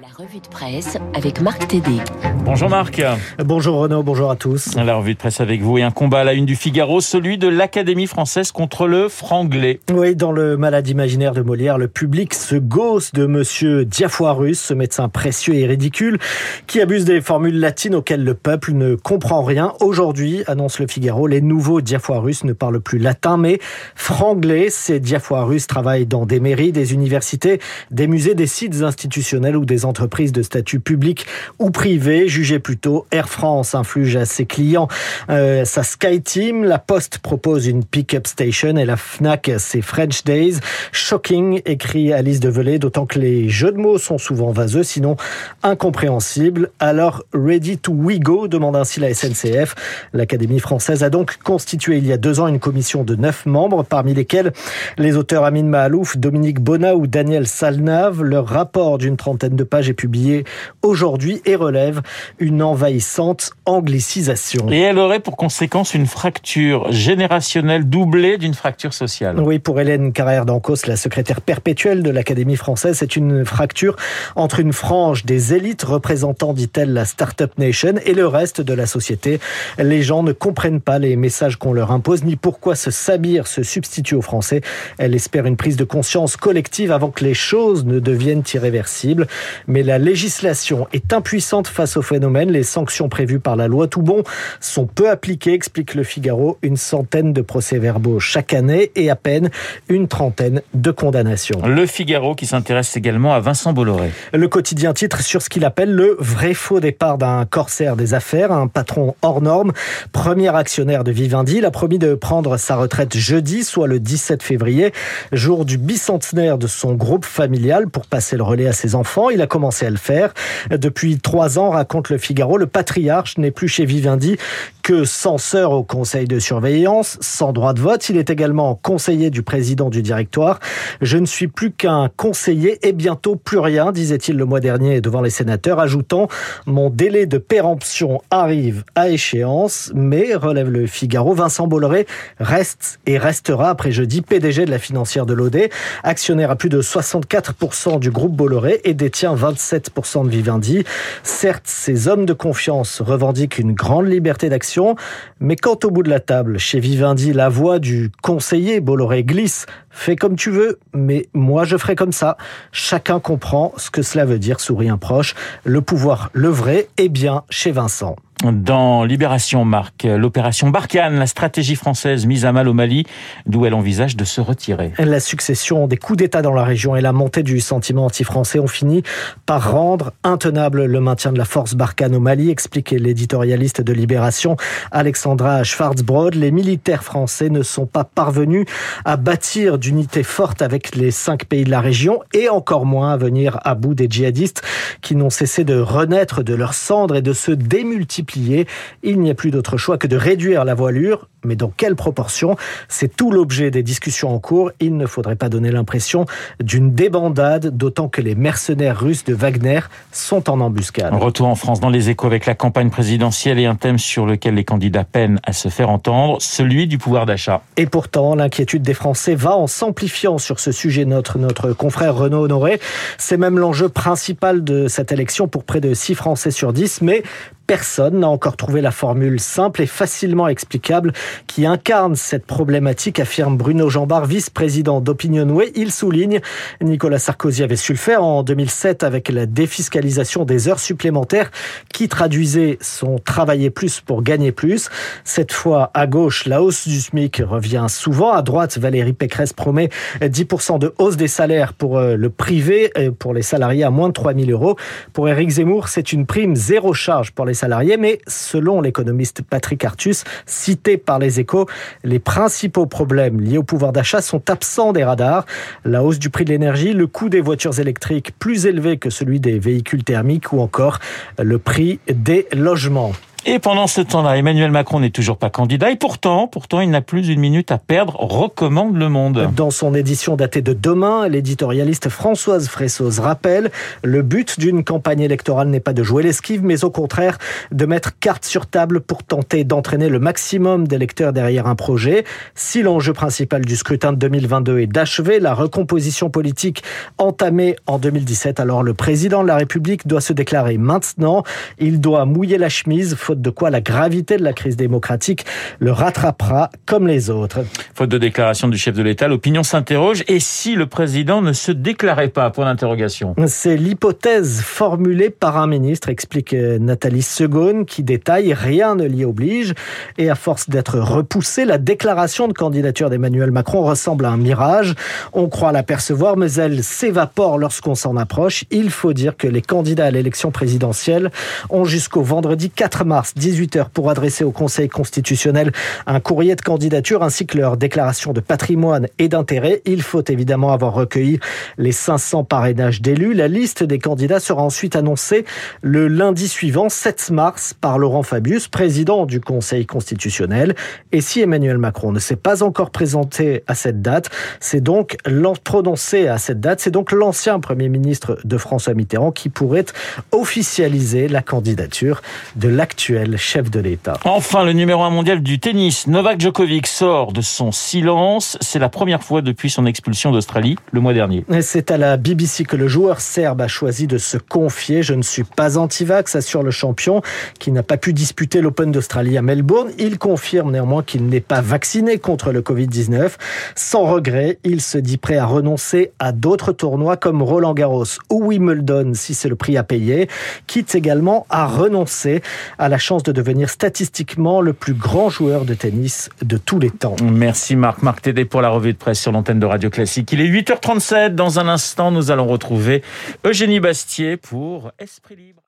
La revue de presse avec Marc Tédé. Bonjour Marc. Bonjour Renaud, bonjour à tous. La revue de presse avec vous et un combat à la une du Figaro, celui de l'Académie française contre le franglais. Oui, dans le malade imaginaire de Molière, le public se gausse de monsieur Diafoirus, ce médecin précieux et ridicule qui abuse des formules latines auxquelles le peuple ne comprend rien. Aujourd'hui, annonce le Figaro, les nouveaux Diafoirus ne parlent plus latin mais franglais. Ces Diafoirus travaillent dans des mairies, des universités, des musées, des sites institutionnels ou des entreprises de statut public ou privé. Jugez plutôt, Air France inflige à ses clients euh, sa SkyTeam, la Poste propose une pick-up station et la FNAC ses French Days. Shocking, écrit Alice Develay, d'autant que les jeux de mots sont souvent vaseux, sinon incompréhensibles. Alors, ready to we go, demande ainsi la SNCF. L'Académie française a donc constitué il y a deux ans une commission de neuf membres, parmi lesquels les auteurs Amin Mahalouf, Dominique Bonnat ou Daniel Salnave. Leur rapport d'une trentaine de pages est publié aujourd'hui et relève une envahissante anglicisation. Et elle aurait pour conséquence une fracture générationnelle doublée d'une fracture sociale. Oui, pour Hélène Carrère d'Ancos, la secrétaire perpétuelle de l'Académie française, c'est une fracture entre une frange des élites représentant, dit-elle, la Startup Nation et le reste de la société. Les gens ne comprennent pas les messages qu'on leur impose, ni pourquoi ce sabir se substitue aux Français. Elle espère une prise de conscience collective avant que les choses ne deviennent irréversibles. Mais la législation est impuissante face au phénomène. Les sanctions prévues par la loi Toubon sont peu appliquées, explique le Figaro. Une centaine de procès-verbaux chaque année et à peine une trentaine de condamnations. Le Figaro qui s'intéresse également à Vincent Bolloré. Le quotidien titre sur ce qu'il appelle le vrai faux départ d'un corsaire des affaires, un patron hors norme, premier actionnaire de Vivendi. Il a promis de prendre sa retraite jeudi, soit le 17 février, jour du bicentenaire de son groupe familial pour passer le relais à ses enfants. Il a commencé à le faire. Depuis trois ans, raconte le Figaro, le patriarche n'est plus chez Vivendi que censeur au conseil de surveillance, sans droit de vote. Il est également conseiller du président du directoire. Je ne suis plus qu'un conseiller et bientôt plus rien, disait-il le mois dernier devant les sénateurs, ajoutant mon délai de péremption arrive à échéance, mais relève le Figaro, Vincent Bolloré reste et restera après jeudi PDG de la financière de l'OD, actionnaire à plus de 64% du groupe Bolloré et détient 27% de Vivendi. Certes, ces hommes de confiance revendiquent une grande liberté d'action, mais quand au bout de la table, chez Vivendi, la voix du conseiller Bolloré glisse, fais comme tu veux, mais moi je ferai comme ça. Chacun comprend ce que cela veut dire, sourit un proche. Le pouvoir, le vrai, est bien chez Vincent. Dans Libération Marc, l'opération Barkhane, la stratégie française mise à mal au Mali, d'où elle envisage de se retirer. La succession des coups d'État dans la région et la montée du sentiment anti-français ont fini par rendre intenable le maintien de la force Barkhane au Mali, explique l'éditorialiste de Libération Alexandra Schwarzbrod. Les militaires français ne sont pas parvenus à bâtir d'unité forte avec les cinq pays de la région et encore moins à venir à bout des djihadistes qui n'ont cessé de renaître de leurs cendres et de se démultiplier il n'y a plus d'autre choix que de réduire la voilure, mais dans quelle proportion? C'est tout l'objet des discussions en cours. Il ne faudrait pas donner l'impression d'une débandade, d'autant que les mercenaires russes de Wagner sont en embuscade. Retour en France dans les échos avec la campagne présidentielle et un thème sur lequel les candidats peinent à se faire entendre, celui du pouvoir d'achat. Et pourtant, l'inquiétude des Français va en s'amplifiant sur ce sujet. Notre, notre confrère Renaud Honoré, c'est même l'enjeu principal de cette élection pour près de 6 Français sur 10, mais Personne n'a encore trouvé la formule simple et facilement explicable qui incarne cette problématique, affirme Bruno Jambard, vice-président d'Opinionway. Il souligne, Nicolas Sarkozy avait su le faire en 2007 avec la défiscalisation des heures supplémentaires qui traduisait son travailler plus pour gagner plus. Cette fois, à gauche, la hausse du SMIC revient souvent. À droite, Valérie Pécresse promet 10% de hausse des salaires pour le privé, pour les salariés à moins de 3000 euros. Pour Éric Zemmour, c'est une prime zéro charge pour les mais selon l'économiste Patrick Artus, cité par les échos, les principaux problèmes liés au pouvoir d'achat sont absents des radars. La hausse du prix de l'énergie, le coût des voitures électriques plus élevé que celui des véhicules thermiques ou encore le prix des logements. Et pendant ce temps-là, Emmanuel Macron n'est toujours pas candidat et pourtant, pourtant, il n'a plus une minute à perdre, recommande le monde. Dans son édition datée de demain, l'éditorialiste Françoise Fressoz rappelle le but d'une campagne électorale n'est pas de jouer l'esquive, mais au contraire de mettre carte sur table pour tenter d'entraîner le maximum d'électeurs derrière un projet. Si l'enjeu principal du scrutin de 2022 est d'achever la recomposition politique entamée en 2017, alors le président de la République doit se déclarer maintenant. Il doit mouiller la chemise, faute de quoi la gravité de la crise démocratique le rattrapera comme les autres. Faute de déclaration du chef de l'État, l'opinion s'interroge. Et si le président ne se déclarait pas Point d'interrogation. C'est l'hypothèse formulée par un ministre, explique Nathalie Segonne, qui détaille rien ne l'y oblige. Et à force d'être repoussée, la déclaration de candidature d'Emmanuel Macron ressemble à un mirage. On croit l'apercevoir, mais elle s'évapore lorsqu'on s'en approche. Il faut dire que les candidats à l'élection présidentielle ont jusqu'au vendredi 4 mars, 18h, pour adresser au Conseil constitutionnel un courrier de candidature ainsi que leur déclaration de patrimoine et d'intérêt. Il faut évidemment avoir recueilli les 500 parrainages d'élus. La liste des candidats sera ensuite annoncée le lundi suivant, 7 mars, par Laurent Fabius, président du Conseil constitutionnel. Et si Emmanuel Macron ne s'est pas encore présenté à cette date, c'est donc prononcé à cette date, c'est donc l'ancien Premier ministre de François Mitterrand qui pourrait officialiser la candidature de l'actuel chef de l'État. Enfin, le numéro un mondial du tennis, Novak Djokovic, sort de son silence. C'est la première fois depuis son expulsion d'Australie le mois dernier. C'est à la BBC que le joueur serbe a choisi de se confier. Je ne suis pas anti-vax, assure le champion, qui n'a pas pu disputer l'Open d'Australie à Melbourne. Il confirme néanmoins qu'il n'est pas vacciné contre le Covid-19. Sans regret, il se dit prêt à renoncer à d'autres tournois comme Roland Garros ou Wimbledon si c'est le prix à payer, quitte également à renoncer à la chance de devenir statistiquement le plus grand joueur de tennis de tous les temps. Merci Marc. Marc Tédé pour la revue de presse sur l'antenne de Radio Classique. Il est 8h37. Dans un instant, nous allons retrouver Eugénie Bastier pour Esprit Libre.